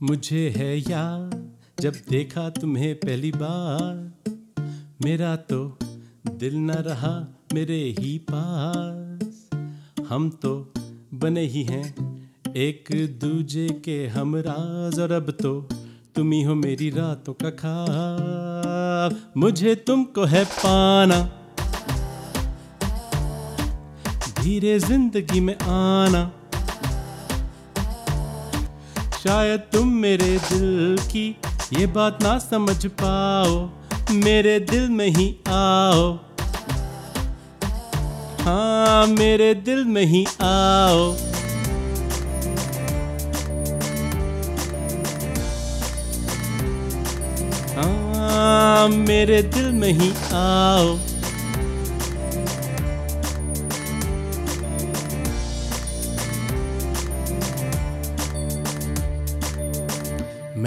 मुझे है याद, जब देखा तुम्हें पहली बार। मेरा तो दिल न रहा मेरे ही पास। हम तो बने ही हैं एक दूजे के हमराज और अब तो तुम ही हो मेरी रातों का खाब। मुझे तुमको है पाना, धीरे ज़िंदगी में आना। शायद तुम मेरे दिल की ये बात ना समझ पाओ। मेरे दिल में ही आओ। हाँ मेरे दिल में ही आओ। हाँ मेरे दिल में ही आओ।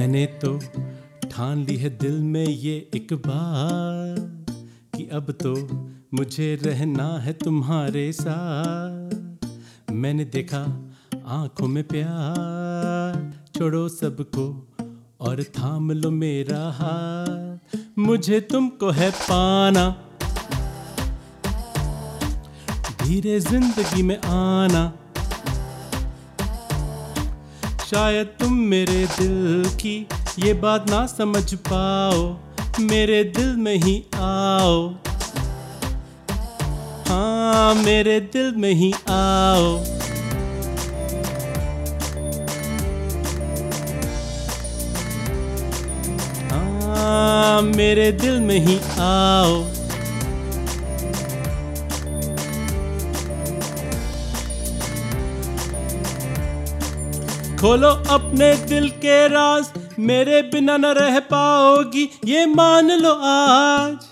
मैंने तो ठान ली है दिल में ये एक बार कि अब तो मुझे रहना है तुम्हारे साथ। मैंने देखा आँखों में प्यार, छोड़ो सबको और थाम लो मेरा हाथ। मुझे तुमको है पाना, धीरे ज़िंदगी में आना। शायद तुम मेरे दिल की ये बात ना समझ पाओ। मेरे दिल में ही आओ। हाँ मेरे दिल में ही आओ। हाँ मेरे दिल में ही आओ। खोलो अपने दिल के राज मेरे बिना न रह पाओगी ये मान लो आज।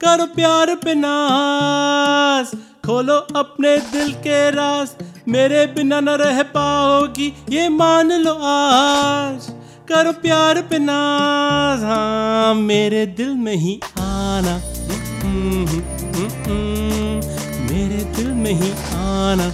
करो प्यार पे नाज खोलो अपने दिल के राज मेरे बिना न रह पाओगी ये मान लो आज। करो प्यार पे नाज हाँ मेरे दिल में ही आना। हम्म, हम्म, हम्म, मेरे दिल में ही आना।